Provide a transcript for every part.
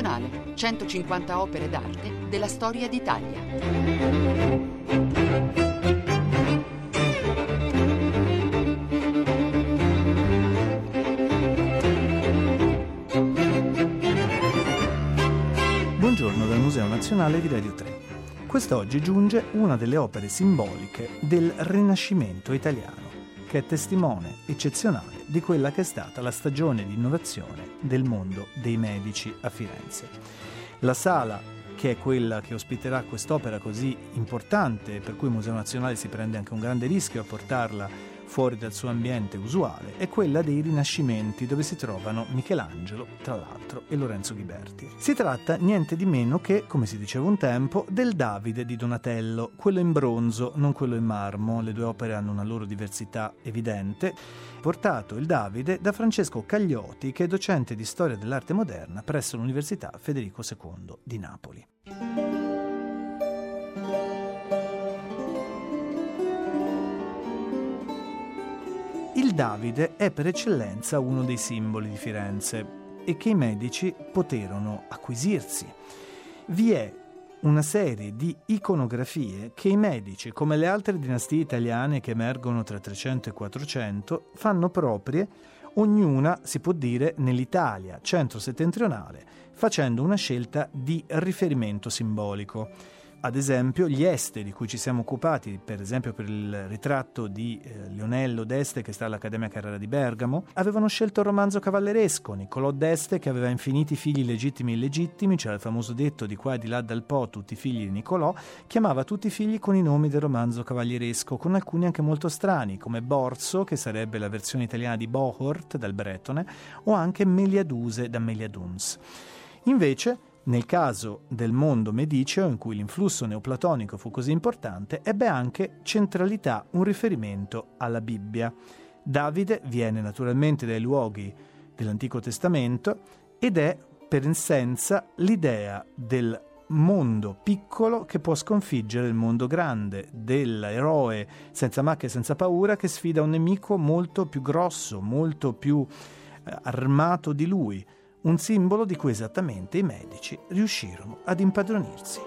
Nazionale, 150 opere d'arte della storia d'Italia. Buongiorno dal Museo Nazionale di Radio 3. Quest'oggi giunge una delle opere simboliche del Rinascimento italiano, che è testimone eccezionale di quella che è stata la stagione di innovazione del mondo dei medici a Firenze. La sala che è quella che ospiterà quest'opera così importante, per cui il Museo Nazionale si prende anche un grande rischio a portarla fuori dal suo ambiente usuale, è quella dei Rinascimenti, dove si trovano Michelangelo, tra l'altro, e Lorenzo Ghiberti. Si tratta niente di meno che, come si diceva un tempo, del Davide di Donatello, quello in bronzo, non quello in marmo, le due opere hanno una loro diversità evidente, portato il Davide da Francesco Cagliotti, che è docente di storia dell'arte moderna presso l'Università Federico II di Napoli. Il Davide è per eccellenza uno dei simboli di Firenze e che i medici poterono acquisirsi. Vi è una serie di iconografie che i medici, come le altre dinastie italiane che emergono tra 300 e 400, fanno proprie, ognuna si può dire nell'Italia centro-settentrionale, facendo una scelta di riferimento simbolico. Ad esempio, gli Este di cui ci siamo occupati, per esempio per il ritratto di eh, Lionello d'Este che sta all'Accademia Carrara di Bergamo, avevano scelto il romanzo cavalleresco, Niccolò d'Este che aveva infiniti figli legittimi e illegittimi, c'era il famoso detto di qua e di là dal Po tutti i figli di Niccolò, chiamava tutti i figli con i nomi del romanzo cavalleresco, con alcuni anche molto strani, come Borso, che sarebbe la versione italiana di Bohort dal Bretone, o anche Meliaduse da Meliaduns. Invece, nel caso del mondo mediceo, in cui l'influsso neoplatonico fu così importante, ebbe anche centralità un riferimento alla Bibbia. Davide viene naturalmente dai luoghi dell'Antico Testamento ed è per essenza l'idea del mondo piccolo che può sconfiggere il mondo grande, dell'eroe senza macchia e senza paura che sfida un nemico molto più grosso, molto più eh, armato di lui un simbolo di cui esattamente i medici riuscirono ad impadronirsi.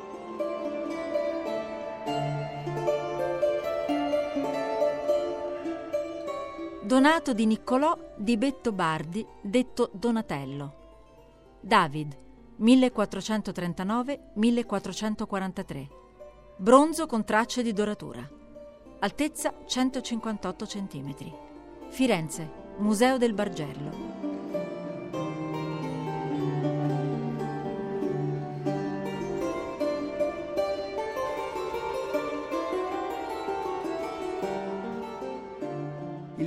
Donato di Niccolò di Betto Bardi, detto Donatello. David, 1439-1443. Bronzo con tracce di doratura. Altezza 158 cm. Firenze, Museo del Bargello.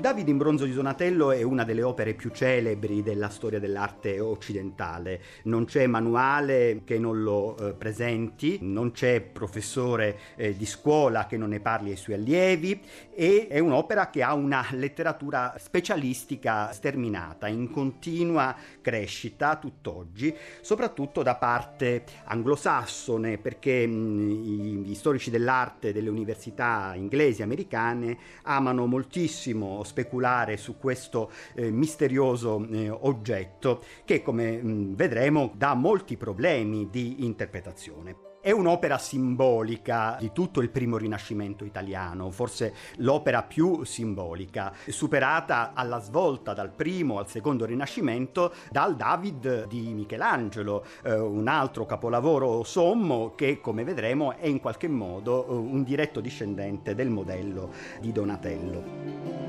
Davide in bronzo di Donatello è una delle opere più celebri della storia dell'arte occidentale. Non c'è manuale che non lo eh, presenti, non c'è professore eh, di scuola che non ne parli ai suoi allievi e è un'opera che ha una letteratura specialistica sterminata, in continua crescita tutt'oggi, soprattutto da parte anglosassone, perché mh, gli storici dell'arte delle università inglesi e americane amano moltissimo speculare su questo eh, misterioso eh, oggetto che come mh, vedremo dà molti problemi di interpretazione. È un'opera simbolica di tutto il primo rinascimento italiano, forse l'opera più simbolica, superata alla svolta dal primo al secondo rinascimento dal David di Michelangelo, eh, un altro capolavoro sommo che, come vedremo, è in qualche modo eh, un diretto discendente del modello di Donatello.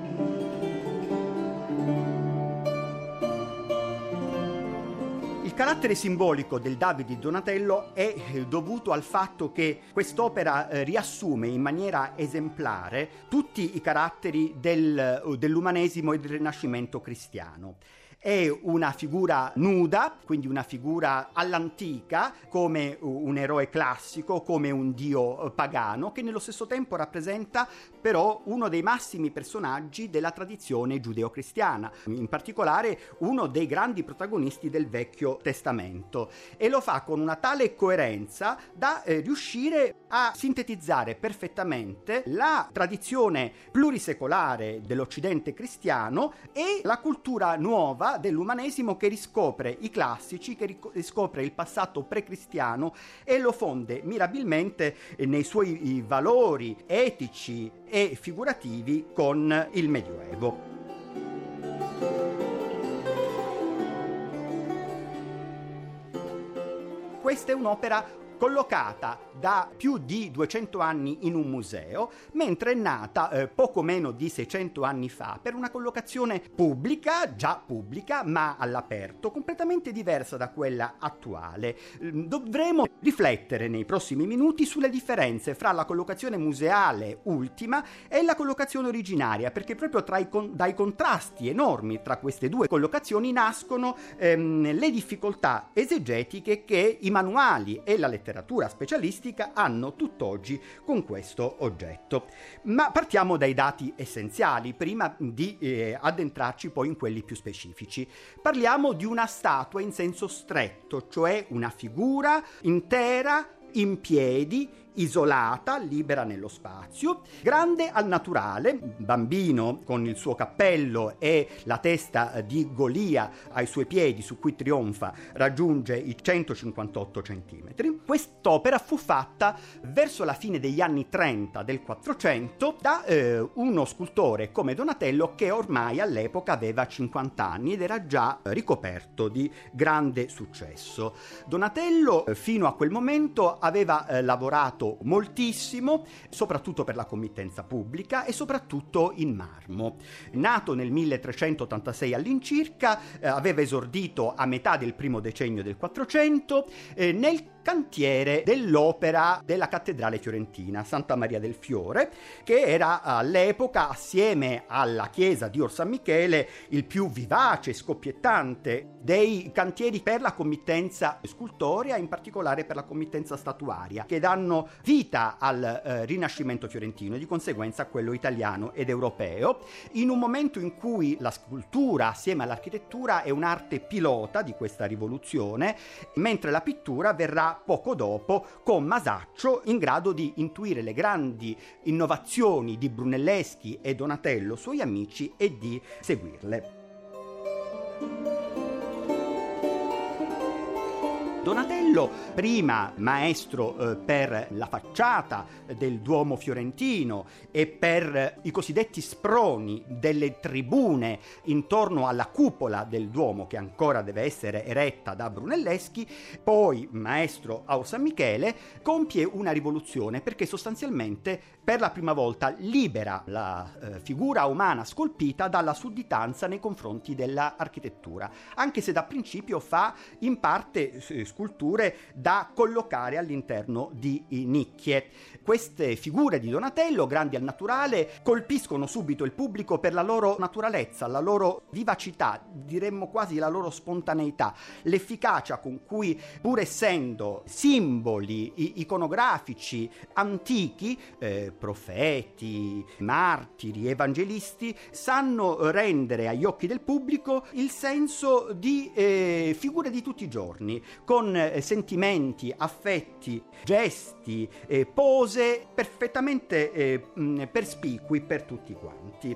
Carattere simbolico del Davide Donatello è eh, dovuto al fatto che quest'opera eh, riassume in maniera esemplare tutti i caratteri del, eh, dell'umanesimo e del rinascimento cristiano. È una figura nuda, quindi una figura all'antica, come un eroe classico, come un dio pagano, che nello stesso tempo rappresenta però uno dei massimi personaggi della tradizione giudeo-cristiana, in particolare uno dei grandi protagonisti del Vecchio Testamento e lo fa con una tale coerenza da eh, riuscire a sintetizzare perfettamente la tradizione plurisecolare dell'Occidente cristiano e la cultura nuova dell'umanesimo che riscopre i classici, che riscopre il passato precristiano e lo fonde mirabilmente nei suoi valori etici e figurativi con il Medioevo. Questa è un'opera collocata da più di 200 anni in un museo, mentre è nata eh, poco meno di 600 anni fa per una collocazione pubblica, già pubblica, ma all'aperto, completamente diversa da quella attuale. Mm, dovremo riflettere nei prossimi minuti sulle differenze fra la collocazione museale ultima e la collocazione originaria, perché proprio con- dai contrasti enormi tra queste due collocazioni nascono ehm, le difficoltà esegetiche che i manuali e la letteratura specialistica hanno tutt'oggi con questo oggetto. Ma partiamo dai dati essenziali prima di eh, addentrarci poi in quelli più specifici. Parliamo di una statua in senso stretto, cioè una figura intera in piedi isolata, libera nello spazio, grande al naturale, bambino con il suo cappello e la testa di Golia ai suoi piedi su cui trionfa raggiunge i 158 cm. Quest'opera fu fatta verso la fine degli anni 30 del 400 da eh, uno scultore come Donatello che ormai all'epoca aveva 50 anni ed era già ricoperto di grande successo. Donatello eh, fino a quel momento aveva eh, lavorato moltissimo, soprattutto per la committenza pubblica e soprattutto in marmo. Nato nel 1386 all'incirca, eh, aveva esordito a metà del primo decennio del 400 eh, nel cantiere dell'opera della cattedrale fiorentina, Santa Maria del Fiore, che era all'epoca, assieme alla chiesa di Or San Michele, il più vivace e scoppiettante dei cantieri per la committenza scultorea, in particolare per la committenza statuaria, che danno vita al eh, Rinascimento fiorentino e di conseguenza a quello italiano ed europeo, in un momento in cui la scultura assieme all'architettura è un'arte pilota di questa rivoluzione, mentre la pittura verrà poco dopo con Masaccio in grado di intuire le grandi innovazioni di Brunelleschi e Donatello, suoi amici, e di seguirle. Donatello, prima maestro eh, per la facciata del Duomo fiorentino e per i cosiddetti sproni delle tribune intorno alla cupola del Duomo che ancora deve essere eretta da Brunelleschi, poi maestro a San Michele, compie una rivoluzione perché sostanzialmente per la prima volta libera la eh, figura umana scolpita dalla sudditanza nei confronti dell'architettura, anche se da principio fa in parte eh, sculture da collocare all'interno di nicchie. Queste figure di Donatello, grandi al naturale, colpiscono subito il pubblico per la loro naturalezza, la loro vivacità, diremmo quasi la loro spontaneità, l'efficacia con cui, pur essendo simboli iconografici antichi, eh, profeti, martiri, evangelisti, sanno rendere agli occhi del pubblico il senso di eh, figure di tutti i giorni, con con eh, sentimenti, affetti, gesti, eh, pose perfettamente eh, perspicui per tutti quanti.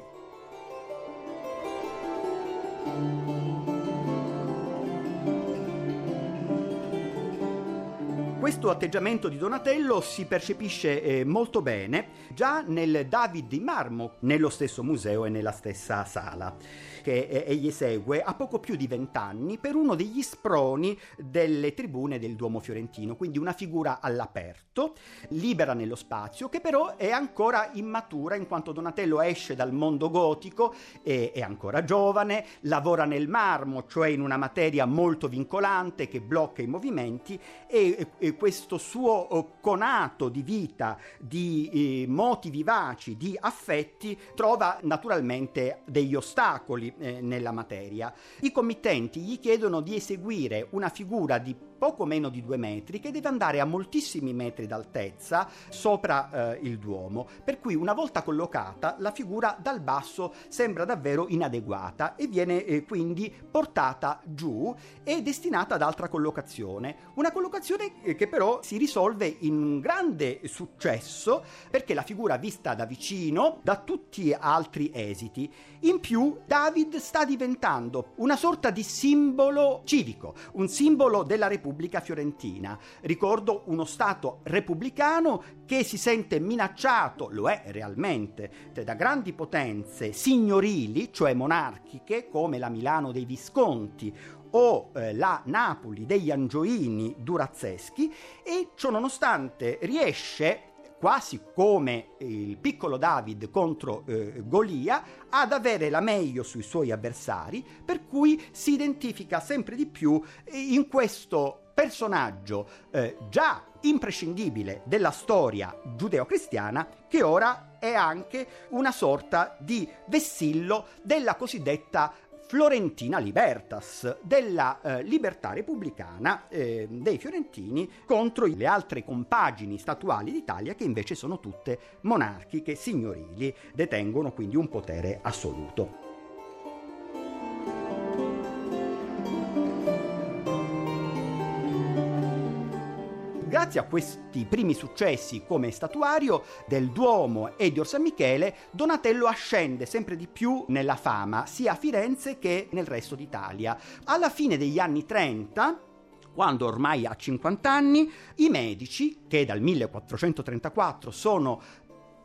Questo atteggiamento di Donatello si percepisce eh, molto bene già nel David di marmo, nello stesso museo e nella stessa sala che eh, egli esegue a poco più di vent'anni per uno degli sproni delle tribune del Duomo fiorentino, quindi una figura all'aperto, libera nello spazio, che però è ancora immatura in quanto Donatello esce dal mondo gotico, è, è ancora giovane, lavora nel marmo, cioè in una materia molto vincolante che blocca i movimenti e, e questo suo eh, conato di vita, di eh, moti vivaci, di affetti, trova naturalmente degli ostacoli eh, nella materia. I committenti gli chiedono di eseguire una figura di poco meno di due metri che deve andare a moltissimi metri d'altezza sopra eh, il Duomo, per cui una volta collocata la figura dal basso sembra davvero inadeguata e viene eh, quindi portata giù e destinata ad altra collocazione. Una collocazione eh, che però si risolve in un grande successo perché la figura vista da vicino da tutti altri esiti. In più David sta diventando una sorta di simbolo civico, un simbolo della Repubblica fiorentina. Ricordo uno Stato repubblicano che si sente minacciato, lo è realmente, da grandi potenze signorili, cioè monarchiche, come la Milano dei Visconti o eh, la Napoli degli Angioini durazzeschi e ciò nonostante riesce quasi come il piccolo David contro eh, Golia, ad avere la meglio sui suoi avversari, per cui si identifica sempre di più in questo personaggio eh, già imprescindibile della storia giudeo-cristiana che ora è anche una sorta di vessillo della cosiddetta Florentina Libertas, della eh, libertà repubblicana eh, dei fiorentini contro le altre compagini statuali d'Italia che invece sono tutte monarchiche, signorili, detengono quindi un potere assoluto. Grazie a questi primi successi come statuario del Duomo e di Orsan Michele, Donatello ascende sempre di più nella fama, sia a Firenze che nel resto d'Italia. Alla fine degli anni 30, quando ormai ha 50 anni, i medici, che dal 1434 sono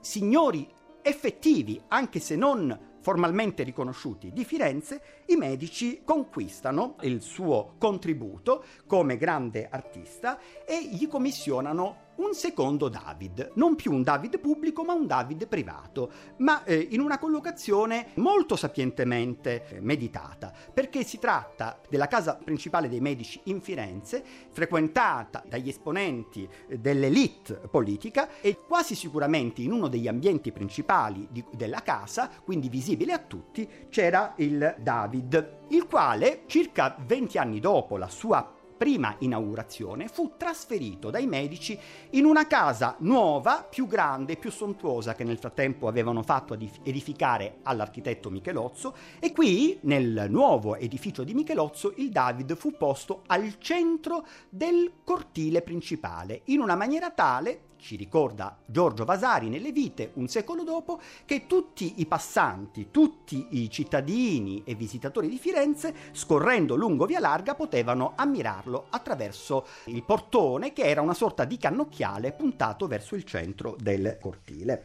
signori effettivi, anche se non formalmente riconosciuti di Firenze, i medici conquistano il suo contributo come grande artista e gli commissionano un secondo David, non più un David pubblico ma un David privato, ma eh, in una collocazione molto sapientemente eh, meditata, perché si tratta della casa principale dei medici in Firenze, frequentata dagli esponenti eh, dell'elite politica e quasi sicuramente in uno degli ambienti principali di, della casa, quindi visibile a tutti, c'era il David, il quale circa 20 anni dopo la sua prima inaugurazione, fu trasferito dai medici in una casa nuova, più grande, più sontuosa che nel frattempo avevano fatto edificare all'architetto Michelozzo. E qui, nel nuovo edificio di Michelozzo, il David fu posto al centro del cortile principale, in una maniera tale ci ricorda Giorgio Vasari nelle vite un secolo dopo, che tutti i passanti, tutti i cittadini e visitatori di Firenze, scorrendo lungo Via Larga, potevano ammirarlo attraverso il portone che era una sorta di cannocchiale puntato verso il centro del cortile.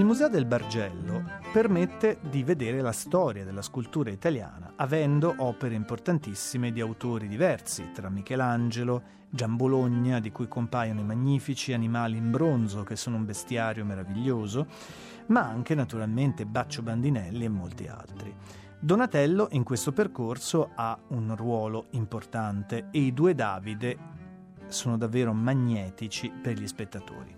Il Museo del Bargello permette di vedere la storia della scultura italiana, avendo opere importantissime di autori diversi, tra Michelangelo, Gian Bologna, di cui compaiono i magnifici animali in bronzo, che sono un bestiario meraviglioso, ma anche naturalmente Baccio Bandinelli e molti altri. Donatello in questo percorso ha un ruolo importante e i due Davide sono davvero magnetici per gli spettatori.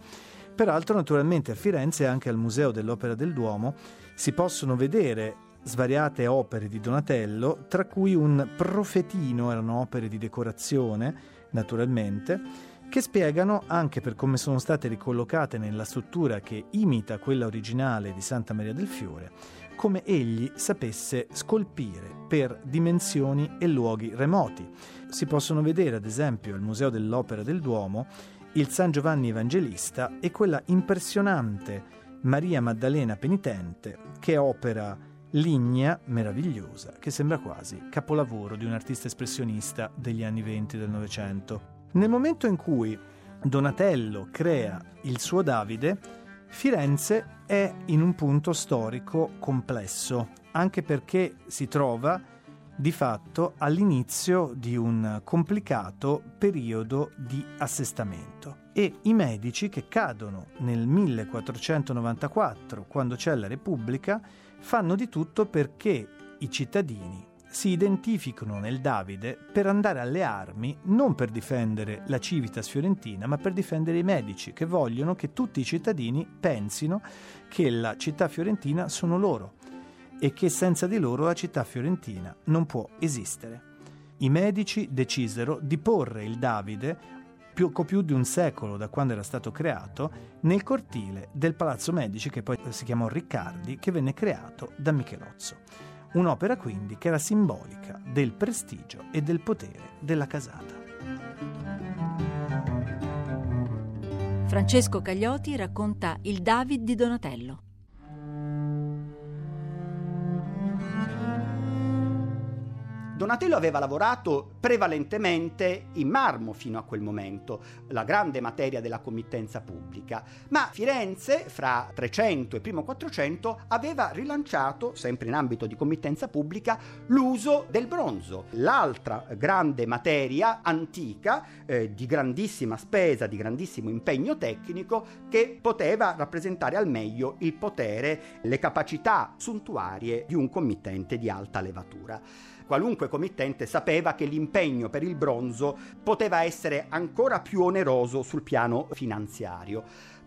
Peraltro, naturalmente a Firenze e anche al Museo dell'Opera del Duomo si possono vedere svariate opere di Donatello, tra cui un profetino, erano opere di decorazione, naturalmente, che spiegano, anche per come sono state ricollocate nella struttura che imita quella originale di Santa Maria del Fiore, come egli sapesse scolpire per dimensioni e luoghi remoti. Si possono vedere, ad esempio, al Museo dell'Opera del Duomo il San Giovanni Evangelista e quella impressionante Maria Maddalena Penitente, che opera lignea meravigliosa, che sembra quasi capolavoro di un artista espressionista degli anni venti del Novecento. Nel momento in cui Donatello crea il suo Davide, Firenze è in un punto storico complesso, anche perché si trova di fatto all'inizio di un complicato periodo di assestamento. E i medici che cadono nel 1494, quando c'è la Repubblica, fanno di tutto perché i cittadini si identificano nel Davide per andare alle armi non per difendere la civitas fiorentina, ma per difendere i medici che vogliono che tutti i cittadini pensino che la città fiorentina sono loro e che senza di loro la città fiorentina non può esistere. I medici decisero di porre il Davide poco più di un secolo da quando era stato creato, nel cortile del Palazzo Medici, che poi si chiamò Riccardi, che venne creato da Michelozzo. Un'opera quindi che era simbolica del prestigio e del potere della casata. Francesco Caglioti racconta Il David di Donatello. Donatello aveva lavorato prevalentemente in marmo fino a quel momento, la grande materia della committenza pubblica, ma Firenze fra 300 e primo 400 aveva rilanciato, sempre in ambito di committenza pubblica, l'uso del bronzo, l'altra grande materia antica eh, di grandissima spesa, di grandissimo impegno tecnico che poteva rappresentare al meglio il potere, le capacità suntuarie di un committente di alta levatura qualunque committente sapeva che l'impegno per il bronzo poteva essere ancora più oneroso sul piano finanziario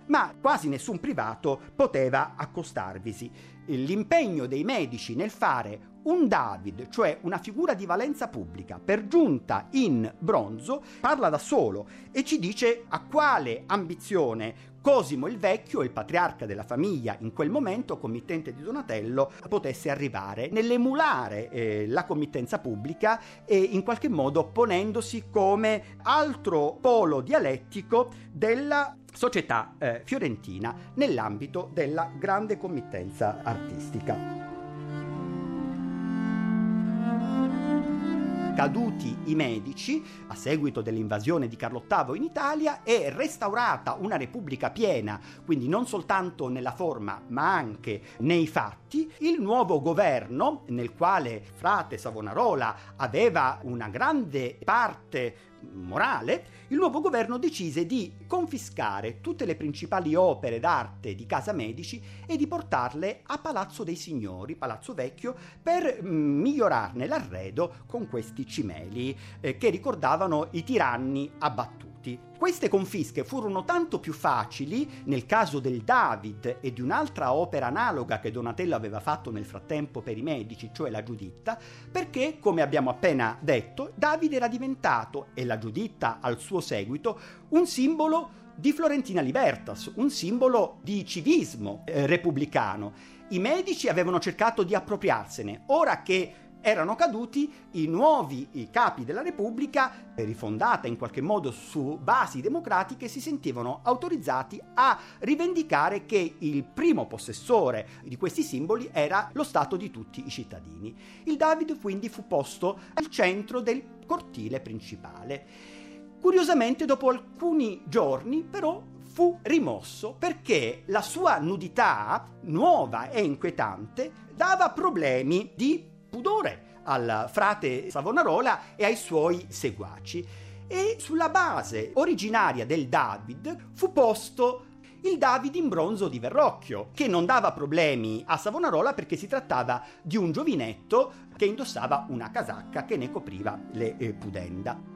ma quasi nessun privato poteva accostarvisi. L'impegno dei medici nel fare un David, cioè una figura di valenza pubblica, per giunta in bronzo, parla da solo e ci dice a quale ambizione Cosimo il Vecchio, il patriarca della famiglia in quel momento, committente di Donatello, potesse arrivare nell'emulare eh, la committenza pubblica e in qualche modo ponendosi come altro polo dialettico della società eh, fiorentina nell'ambito della grande committenza artistica. Caduti i medici a seguito dell'invasione di Carlo VIII in Italia e restaurata una repubblica piena, quindi non soltanto nella forma ma anche nei fatti, il nuovo governo nel quale frate Savonarola aveva una grande parte morale, il nuovo governo decise di confiscare tutte le principali opere d'arte di Casa Medici e di portarle a Palazzo dei Signori, Palazzo Vecchio, per mm, migliorarne l'arredo con questi cimeli eh, che ricordavano i tiranni abbattuti. Queste confische furono tanto più facili nel caso del David e di un'altra opera analoga che Donatello aveva fatto nel frattempo per i medici, cioè la Giuditta, perché, come abbiamo appena detto, David era diventato, e la Giuditta al suo seguito, un simbolo di Florentina Libertas, un simbolo di civismo eh, repubblicano. I medici avevano cercato di appropriarsene, ora che erano caduti i nuovi i capi della Repubblica, rifondata in qualche modo su basi democratiche, si sentivano autorizzati a rivendicare che il primo possessore di questi simboli era lo Stato di tutti i cittadini. Il David quindi fu posto al centro del cortile principale. Curiosamente, dopo alcuni giorni, però, fu rimosso perché la sua nudità, nuova e inquietante, dava problemi di pudore al frate Savonarola e ai suoi seguaci. E sulla base originaria del David fu posto il David in bronzo di Verrocchio, che non dava problemi a Savonarola perché si trattava di un giovinetto che indossava una casacca che ne copriva le eh, pudenda.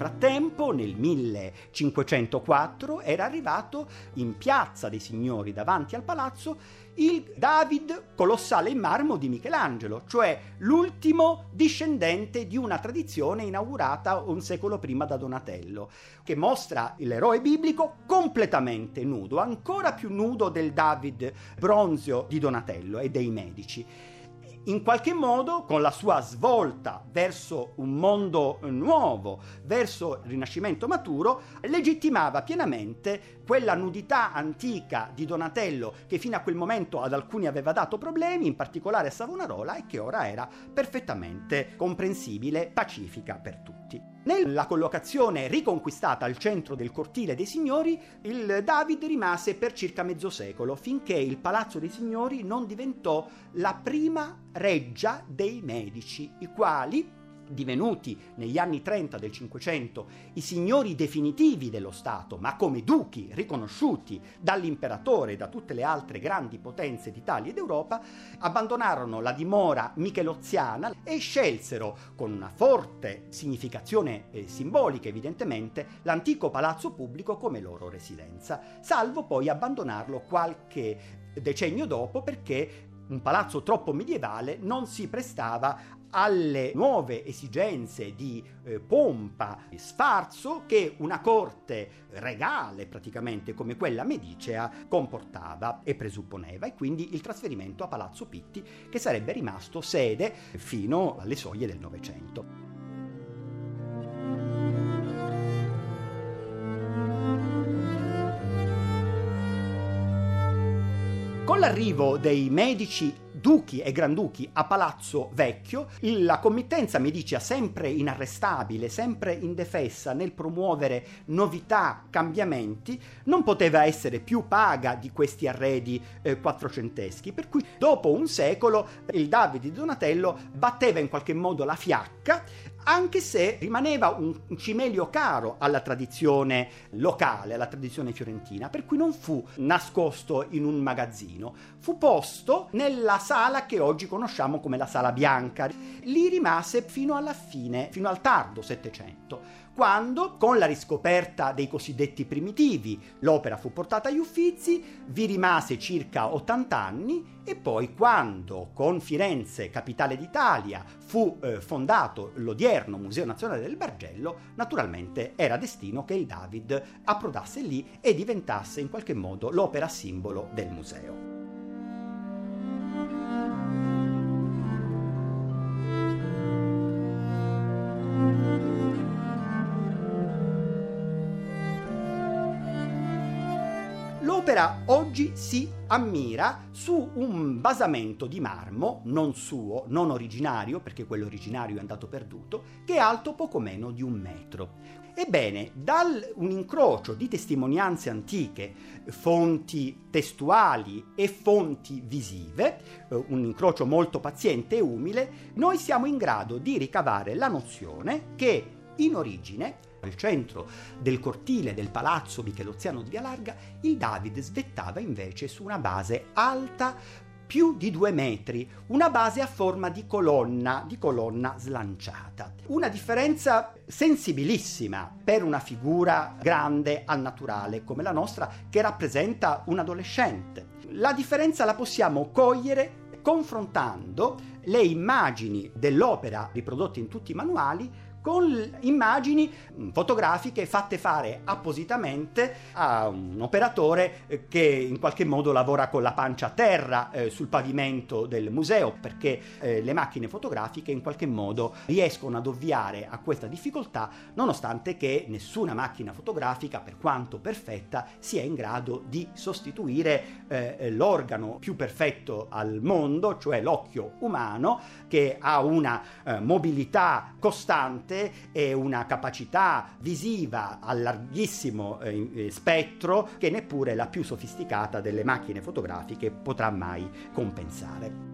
Frattempo, nel 1504, era arrivato in piazza dei signori davanti al palazzo il David colossale in marmo di Michelangelo, cioè l'ultimo discendente di una tradizione inaugurata un secolo prima da Donatello, che mostra l'eroe biblico completamente nudo, ancora più nudo del David bronzio di Donatello e dei Medici in qualche modo con la sua svolta verso un mondo nuovo, verso il rinascimento maturo, legittimava pienamente quella nudità antica di Donatello che fino a quel momento ad alcuni aveva dato problemi, in particolare a Savonarola, e che ora era perfettamente comprensibile, pacifica per tutti. Nella collocazione riconquistata al centro del cortile dei signori, il David rimase per circa mezzo secolo, finché il Palazzo dei Signori non diventò la prima reggia dei medici, i quali divenuti negli anni 30 del Cinquecento i signori definitivi dello Stato, ma come duchi riconosciuti dall'imperatore e da tutte le altre grandi potenze d'Italia ed Europa, abbandonarono la dimora micheloziana e scelsero, con una forte significazione eh, simbolica evidentemente, l'antico palazzo pubblico come loro residenza, salvo poi abbandonarlo qualche decennio dopo perché un palazzo troppo medievale non si prestava alle nuove esigenze di eh, pompa e sfarzo che una corte regale praticamente come quella medicea comportava e presupponeva e quindi il trasferimento a Palazzo Pitti che sarebbe rimasto sede fino alle soglie del Novecento. Con l'arrivo dei medici duchi e granduchi a Palazzo Vecchio, la committenza Medicia sempre inarrestabile, sempre indefessa nel promuovere novità, cambiamenti, non poteva essere più paga di questi arredi eh, quattrocenteschi, per cui dopo un secolo il Davide di Donatello batteva in qualche modo la fiacca anche se rimaneva un, cimelio caro alla tradizione locale, alla tradizione fiorentina, per cui non fu nascosto in un magazzino, fu posto nella sala che oggi conosciamo come la Sala Bianca. Lì rimase fino alla fine, fino al tardo Settecento quando, con la riscoperta dei cosiddetti primitivi, l'opera fu portata agli Uffizi, vi rimase circa 80 anni e poi quando, con Firenze, capitale d'Italia, fu eh, fondato l'odierno Museo Nazionale del Bargello, naturalmente era destino che il David approdasse lì e diventasse in qualche modo l'opera simbolo del museo. L'opera oggi si ammira su un basamento di marmo, non suo, non originario, perché quello originario è andato perduto, che è alto poco meno di un metro. Ebbene, da un incrocio di testimonianze antiche, fonti testuali e fonti visive, eh, un incrocio molto paziente e umile, noi siamo in grado di ricavare la nozione che in origine al centro del cortile del palazzo micheloziano di Via Larga, il David svettava invece su una base alta più di due metri, una base a forma di colonna, di colonna slanciata. Una differenza sensibilissima per una figura grande al naturale come la nostra che rappresenta un adolescente. La differenza la possiamo cogliere confrontando le immagini dell'opera riprodotte in tutti i manuali con immagini mm, fotografiche fatte fare appositamente a un operatore eh, che in qualche modo lavora con la pancia a terra eh, sul pavimento del museo perché eh, le macchine fotografiche in qualche modo riescono ad ovviare a questa difficoltà nonostante che nessuna macchina fotografica per quanto perfetta sia in grado di sostituire eh, l'organo più perfetto al mondo cioè l'occhio umano che ha una eh, mobilità costante costante e una capacità visiva a larghissimo eh, eh, spettro che neppure la più sofisticata delle macchine fotografiche potrà mai compensare.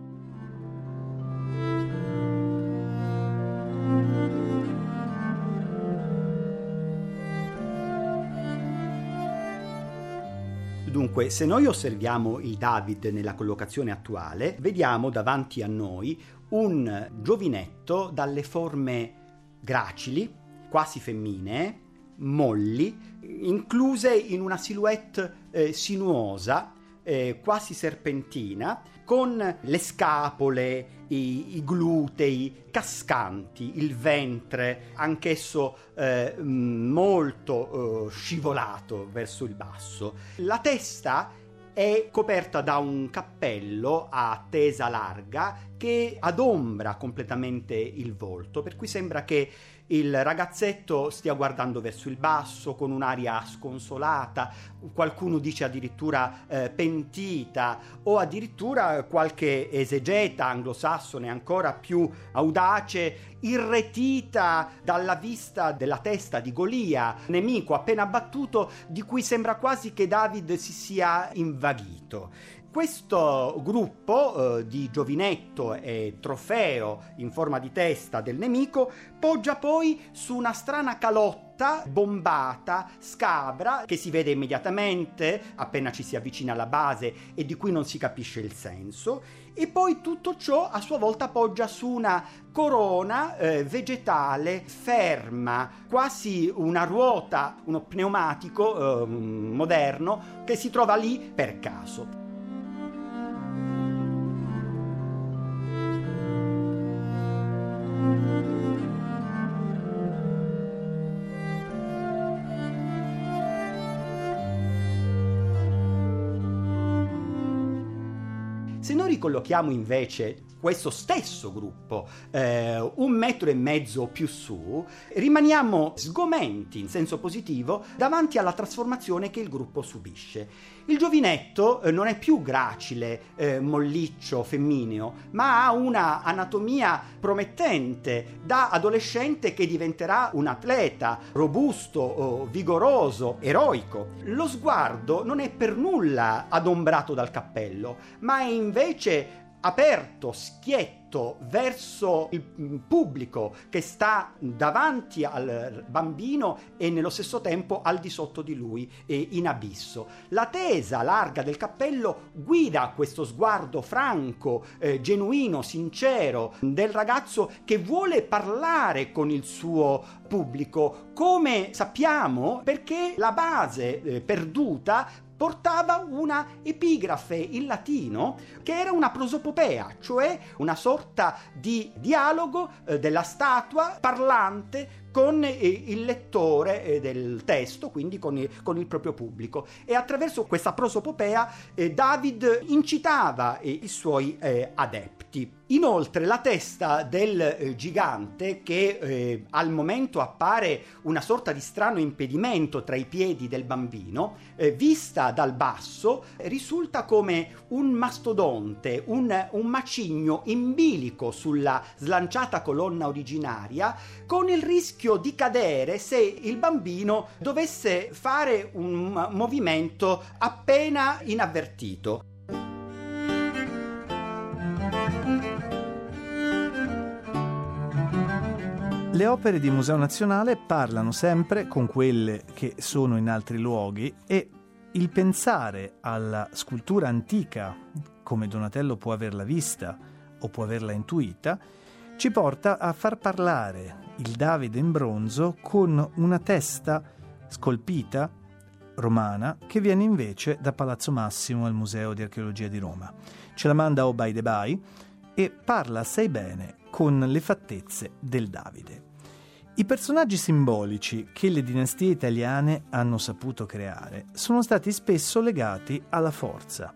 Dunque, se noi osserviamo il David nella collocazione attuale, vediamo davanti a noi un giovinetto dalle forme gracili, quasi femminee, molli, incluse in una silhouette eh, sinuosa, eh, quasi serpentina, con le scapole, i, i, glutei cascanti, il ventre, anch'esso eh, molto eh, scivolato verso il basso. La testa è coperta da un cappello a tesa larga che adombra completamente il volto, per cui sembra che il ragazzetto stia guardando verso il basso con un'aria sconsolata, qualcuno dice addirittura eh, pentita o addirittura qualche esegeta anglosassone ancora più audace, irretita dalla vista della testa di Golia, nemico appena abbattuto di cui sembra quasi che David si sia invaghito. Questo gruppo eh, di giovinetto e trofeo in forma di testa del nemico poggia poi su una strana calotta bombata, scabra, che si vede immediatamente appena ci si avvicina alla base e di cui non si capisce il senso, e poi tutto ciò a sua volta poggia su una corona eh, vegetale ferma, quasi una ruota, uno pneumatico eh, moderno che si trova lì per caso. Ricollochiamo invece questo stesso gruppo eh, un metro e mezzo più su, rimaniamo sgomenti in senso positivo davanti alla trasformazione che il gruppo subisce. Il giovinetto eh, non è più gracile, eh, molliccio, femmineo, ma ha una anatomia promettente da adolescente che diventerà un atleta robusto, oh, vigoroso, eroico. Lo sguardo non è per nulla adombrato dal cappello, ma è invece aperto, schietto verso il pubblico che sta davanti al bambino e nello stesso tempo al di sotto di lui e in abisso. La tesa larga del cappello guida questo sguardo franco, eh, genuino, sincero del ragazzo che vuole parlare con il suo pubblico, come sappiamo perché la base eh, perduta portava una epigrafe in latino che era una prosopopea, cioè una sorta di dialogo eh, della statua parlante con eh, il lettore eh, del testo, quindi con il, con il, proprio pubblico. E attraverso questa prosopopea eh, David incitava i suoi eh, adepti. Inoltre la testa del eh, gigante, che al momento appare una sorta di strano impedimento tra i piedi del bambino, vista dal basso, risulta come un mastodonte, un, un macigno in bilico sulla slanciata colonna originaria, con il rischio di cadere se il bambino dovesse fare un movimento appena inavvertito. Le opere di Museo Nazionale parlano sempre con quelle che sono in altri luoghi e il pensare alla scultura antica, come Donatello può averla vista o può averla intuita, ci porta a far parlare il Davide in bronzo con una testa scolpita romana che viene invece da Palazzo Massimo al Museo di Archeologia di Roma. Ce la manda Obay de Bay e parla assai bene con le fattezze del Davide. I personaggi simbolici che le dinastie italiane hanno saputo creare sono stati spesso legati alla forza,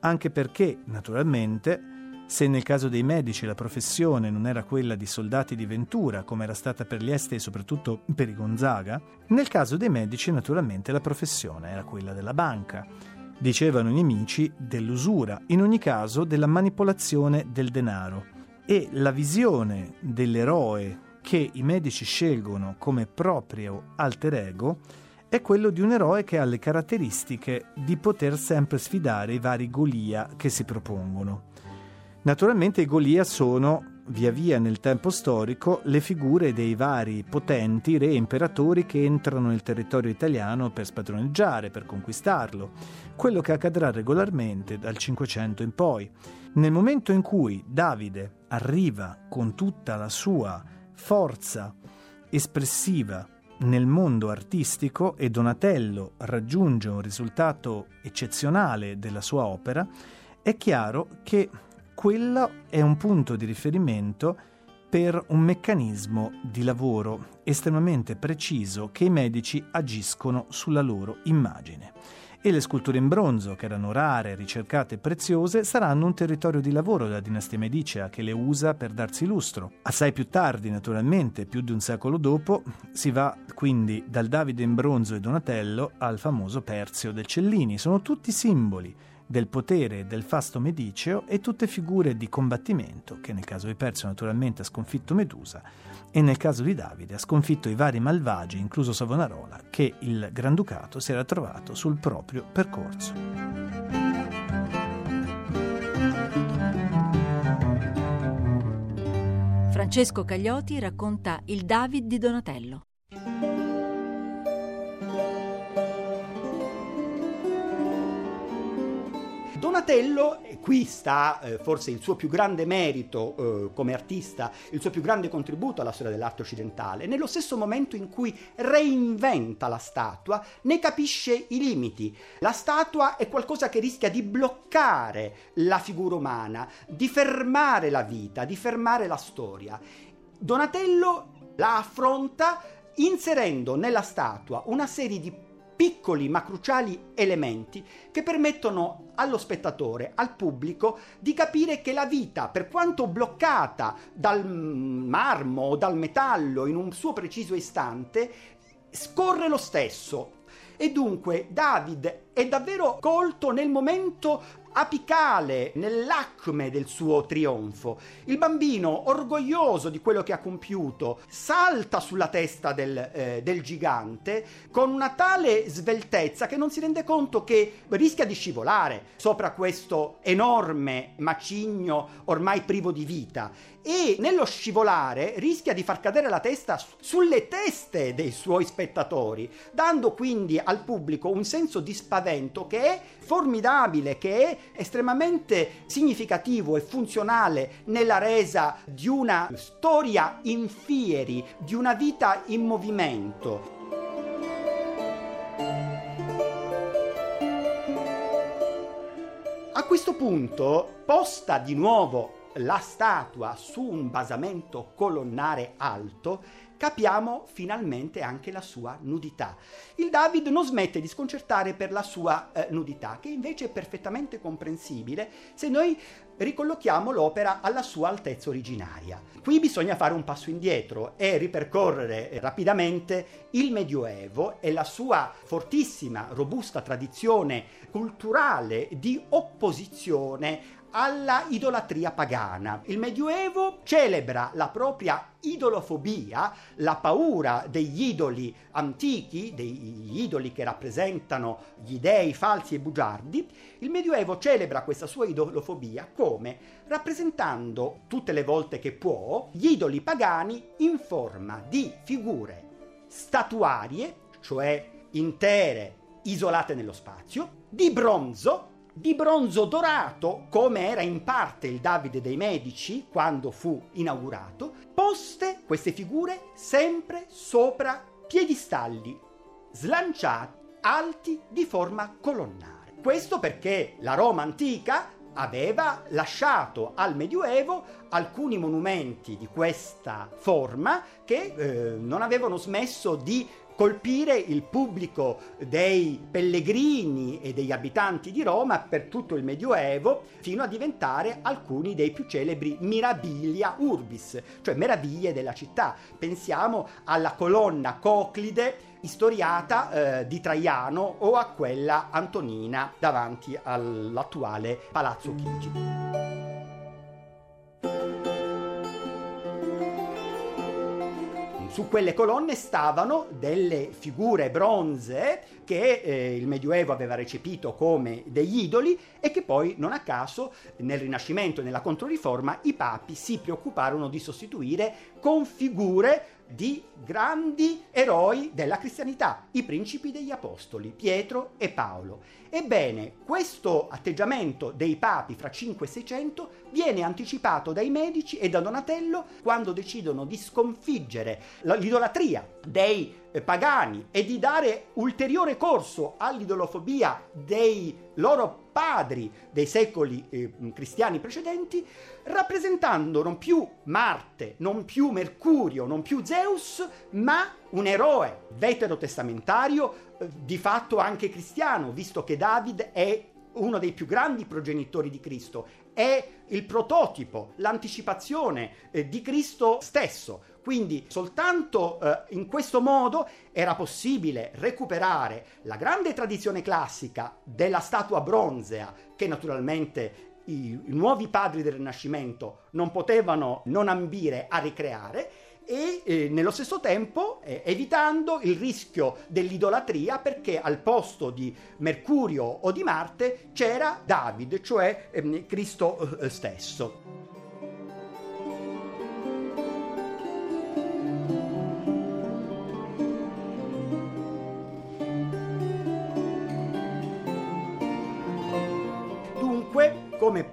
anche perché, naturalmente, se nel caso dei medici la professione non era quella di soldati di Ventura, come era stata per gli Este e soprattutto per i Gonzaga, nel caso dei medici naturalmente la professione era quella della banca. Dicevano i nemici dell'usura, in ogni caso della manipolazione del denaro. E la visione dell'eroe che i medici scelgono come proprio alter ego è quello di un eroe che ha le caratteristiche di poter sempre sfidare i vari Golia che si propongono. Naturalmente i Golia sono, via via nel tempo storico, le figure dei vari potenti re e imperatori che entrano nel territorio italiano per spadroneggiare, per conquistarlo, quello che accadrà regolarmente dal Cinquecento in poi. Nel momento in cui Davide arriva con tutta la sua forza espressiva nel mondo artistico e Donatello raggiunge un risultato eccezionale della sua opera, è chiaro che quello è un punto di riferimento per un meccanismo di lavoro estremamente preciso che i medici agiscono sulla loro immagine. E le sculture in bronzo, che erano rare, ricercate e preziose, saranno un territorio di lavoro della dinastia medicea che le usa per darsi lustro. Assai più tardi, naturalmente, più di un secolo dopo, si va quindi dal Davide in bronzo e Donatello al famoso Perzio del Cellini. Sono tutti simboli del potere e del fasto mediceo e tutte figure di combattimento che nel caso di Perseo naturalmente ha sconfitto Medusa e nel caso di Davide ha sconfitto i vari malvagi, incluso Savonarola, che il Granducato si era trovato sul proprio percorso. Francesco Cagliotti racconta il David di Donatello. Donatello, e qui sta eh, forse il suo più grande merito eh, come artista, il suo più grande contributo alla storia dell'arte occidentale, nello stesso momento in cui reinventa la statua, ne capisce i limiti. La statua è qualcosa che rischia di bloccare la figura umana, di fermare la vita, di fermare la storia. Donatello la affronta inserendo nella statua una serie di piccoli ma cruciali elementi che permettono allo spettatore, al pubblico, di capire che la vita, per quanto bloccata dal marmo o dal metallo in un suo preciso istante, scorre lo stesso. E dunque David è davvero colto nel momento apicale, nell'acme del suo trionfo. Il bambino, orgoglioso di quello che ha compiuto, salta sulla testa del, eh, del, gigante con una tale sveltezza che non si rende conto che rischia di scivolare sopra questo enorme macigno ormai privo di vita e nello scivolare rischia di far cadere la testa sulle teste dei suoi spettatori, dando quindi al pubblico un senso di spavento che è formidabile, che è estremamente significativo e funzionale nella resa di una storia in fieri, di una vita in movimento. A questo punto, posta di nuovo la statua su un basamento colonnare alto, capiamo finalmente anche la sua nudità. Il David non smette di sconcertare per la sua eh, nudità, che invece è perfettamente comprensibile se noi ricollochiamo l'opera alla sua altezza originaria. Qui bisogna fare un passo indietro e ripercorrere rapidamente il Medioevo e la sua fortissima, robusta tradizione culturale di opposizione alla idolatria pagana. Il Medioevo celebra la propria idolofobia, la paura degli idoli antichi, degli idoli che rappresentano gli dei falsi e bugiardi. Il Medioevo celebra questa sua idolofobia come rappresentando tutte le volte che può gli idoli pagani in forma di figure statuarie, cioè intere, isolate nello spazio, di bronzo di bronzo dorato, come era in parte il Davide dei Medici quando fu inaugurato, poste queste figure sempre sopra piedistalli slanciati, alti di forma colonnare. Questo perché la Roma antica aveva lasciato al Medioevo alcuni monumenti di questa forma che eh, non avevano smesso di colpire il pubblico dei pellegrini e degli abitanti di Roma per tutto il Medioevo, fino a diventare alcuni dei più celebri mirabilia urbis, cioè meraviglie della città. Pensiamo alla colonna Coclide istoriata eh, di Traiano o a quella antonina davanti all'attuale Palazzo Chigi. Su quelle colonne stavano delle figure bronze che eh, il Medioevo aveva recepito come degli idoli e che poi non a caso nel Rinascimento e nella Controriforma i papi si preoccuparono di sostituire con figure di grandi eroi della cristianità, i principi degli apostoli, Pietro e Paolo. Ebbene, questo atteggiamento dei papi fra 5 e 600 viene anticipato dai medici e da Donatello quando decidono di sconfiggere l'idolatria dei eh, pagani e di dare ulteriore corso all'idolofobia dei loro padri dei secoli eh, cristiani precedenti, rappresentando non più Marte, non più Mercurio, non più Zeus, ma un eroe veterotestamentario, di fatto anche cristiano, visto che David è uno dei più grandi progenitori di Cristo, è il prototipo, l'anticipazione eh, di Cristo stesso. Quindi soltanto eh, in questo modo era possibile recuperare la grande tradizione classica della statua bronzea che naturalmente i, i nuovi padri del Rinascimento non potevano non ambire a ricreare e eh, nello stesso tempo eh, evitando il rischio dell'idolatria perché al posto di Mercurio o di Marte c'era David, cioè ehm, Cristo eh, stesso.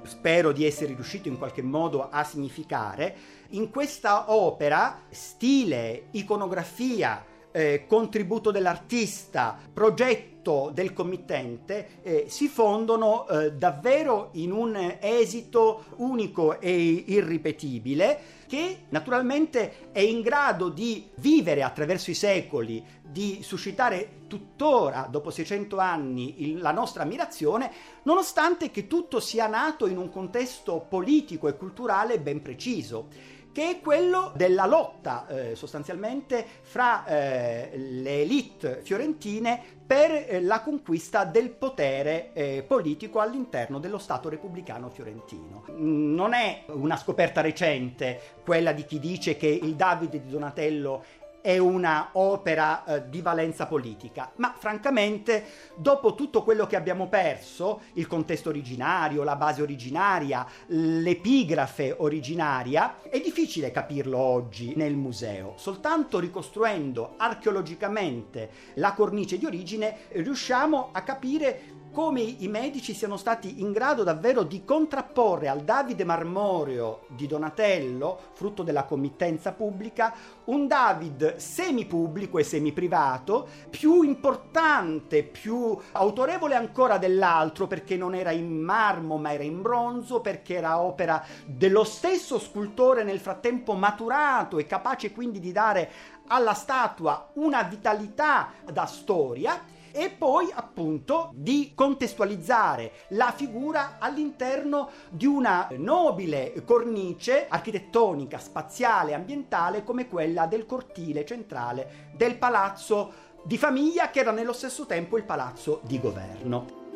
Spero di essere riuscito in qualche modo a significare, in questa opera stile, iconografia, eh, contributo dell'artista, progetto del committente eh, si fondono eh, davvero in un esito unico e irripetibile che naturalmente è in grado di vivere attraverso i secoli, di suscitare tuttora, dopo 600 anni, il, la nostra ammirazione, nonostante che tutto sia nato in un contesto politico e culturale ben preciso che è quello della lotta eh, sostanzialmente fra eh, le elite fiorentine per eh, la conquista del potere eh, politico all'interno dello Stato repubblicano fiorentino. Non è una scoperta recente quella di chi dice che il Davide di Donatello è una opera eh, di valenza politica, ma francamente dopo tutto quello che abbiamo perso, il contesto originario, la base originaria, l'epigrafe originaria, è difficile capirlo oggi nel museo. Soltanto ricostruendo archeologicamente la cornice di origine riusciamo a capire come i medici siano stati in grado davvero di contrapporre al Davide marmoreo di Donatello, frutto della committenza pubblica, un David semipubblico e semiprivato, più importante, più autorevole ancora dell'altro perché non era in marmo ma era in bronzo, perché era opera dello stesso scultore nel frattempo maturato e capace quindi di dare alla statua una vitalità da storia e poi appunto di contestualizzare la figura all'interno di una nobile cornice architettonica, spaziale, ambientale come quella del cortile centrale del palazzo di famiglia che era nello stesso tempo il palazzo di governo.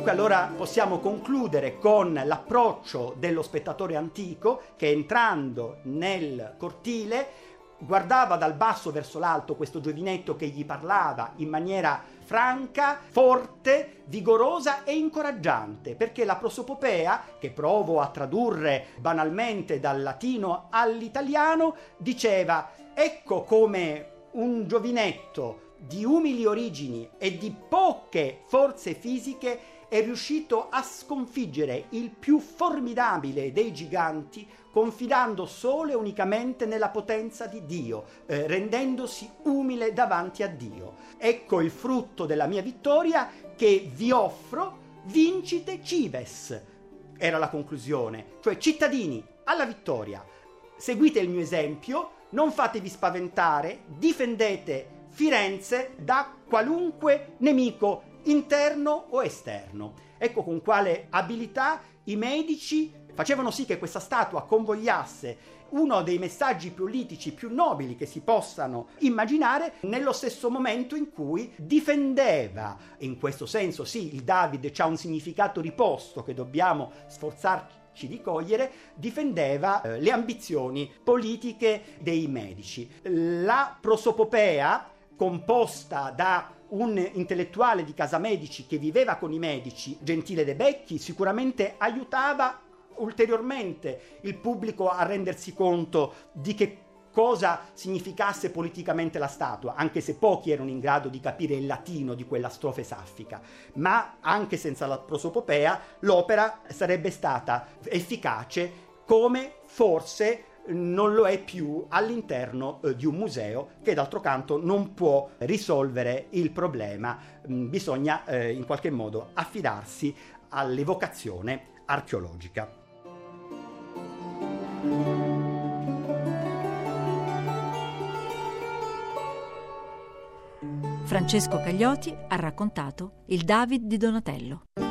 Dunque allora possiamo concludere con l'approccio dello spettatore antico che entrando nel cortile guardava dal basso verso l'alto questo giovinetto che gli parlava in maniera franca, forte, vigorosa e incoraggiante, perché la prosopopea, che provo a tradurre banalmente dal latino all'italiano, diceva ecco come un giovinetto di umili origini e di poche forze fisiche è riuscito a sconfiggere il più formidabile dei giganti confidando solo e unicamente nella potenza di Dio, eh, rendendosi umile davanti a Dio. Ecco il frutto della mia vittoria che vi offro, vincite cives. Era la conclusione, cioè cittadini, alla vittoria. Seguite il mio esempio, non fatevi spaventare, difendete Firenze da qualunque nemico interno o esterno. Ecco con quale abilità i medici facevano sì che questa statua convogliasse uno dei messaggi politici più nobili che si possano immaginare nello stesso momento in cui difendeva, in questo senso sì, il Davide ha un significato riposto che dobbiamo sforzarci di cogliere, difendeva eh, le ambizioni politiche dei medici. La prosopopea composta da un intellettuale di casa medici che viveva con i medici, Gentile De Becchi, sicuramente aiutava ulteriormente il pubblico a rendersi conto di che cosa significasse politicamente la statua, anche se pochi erano in grado di capire il latino di quella strofe saffica. Ma anche senza la prosopopea l'opera sarebbe stata efficace come forse non lo è più all'interno eh, di un museo che d'altro canto non può risolvere il problema, mm, bisogna eh, in qualche modo affidarsi all'evocazione archeologica. Francesco Caglioti ha raccontato Il David di Donatello.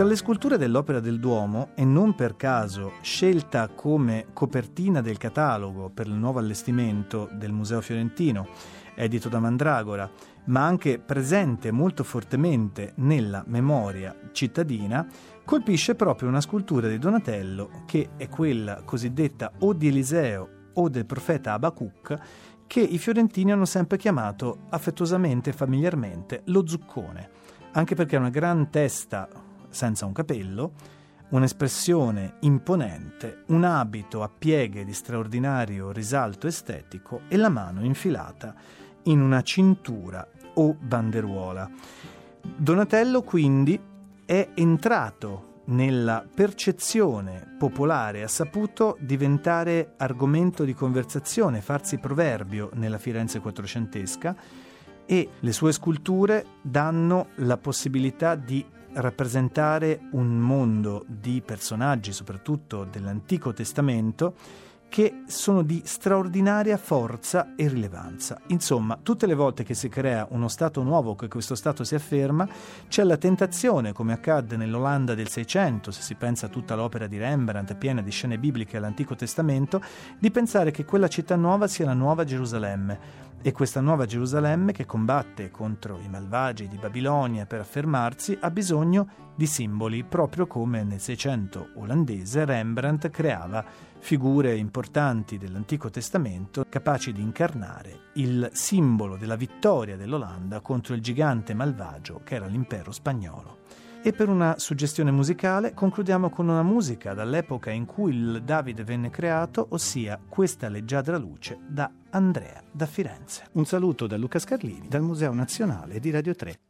Tra le sculture dell'Opera del Duomo, e non per caso scelta come copertina del catalogo per il nuovo allestimento del Museo Fiorentino, edito da Mandragora, ma anche presente molto fortemente nella memoria cittadina, colpisce proprio una scultura di Donatello, che è quella cosiddetta o di Eliseo o del profeta Abacuc, che i fiorentini hanno sempre chiamato affettuosamente e familiarmente lo zuccone, anche perché è una gran testa senza un capello, un'espressione imponente, un abito a pieghe di straordinario risalto estetico e la mano infilata in una cintura o banderuola. Donatello quindi è entrato nella percezione popolare, ha saputo diventare argomento di conversazione, farsi proverbio nella Firenze quattrocentesca e le sue sculture danno la possibilità di rappresentare un mondo di personaggi, soprattutto dell'Antico Testamento, che sono di straordinaria forza e rilevanza. Insomma, tutte le volte che si crea uno Stato nuovo, che questo Stato si afferma, c'è la tentazione, come accadde nell'Olanda del Seicento, se si pensa a tutta l'opera di Rembrandt piena di scene bibliche all'Antico Testamento, di pensare che quella città nuova sia la nuova Gerusalemme. E questa nuova Gerusalemme, che combatte contro i malvagi di Babilonia per affermarsi, ha bisogno di simboli, proprio come nel Seicento olandese Rembrandt creava figure importanti dell'Antico Testamento capaci di incarnare il simbolo della vittoria dell'Olanda contro il gigante malvagio che era l'impero spagnolo. E per una suggestione musicale concludiamo con una musica dall'epoca in cui il Davide venne creato, ossia Questa leggiadra luce da Andrea da Firenze. Un saluto da Luca Scarlini dal Museo Nazionale di Radio 3.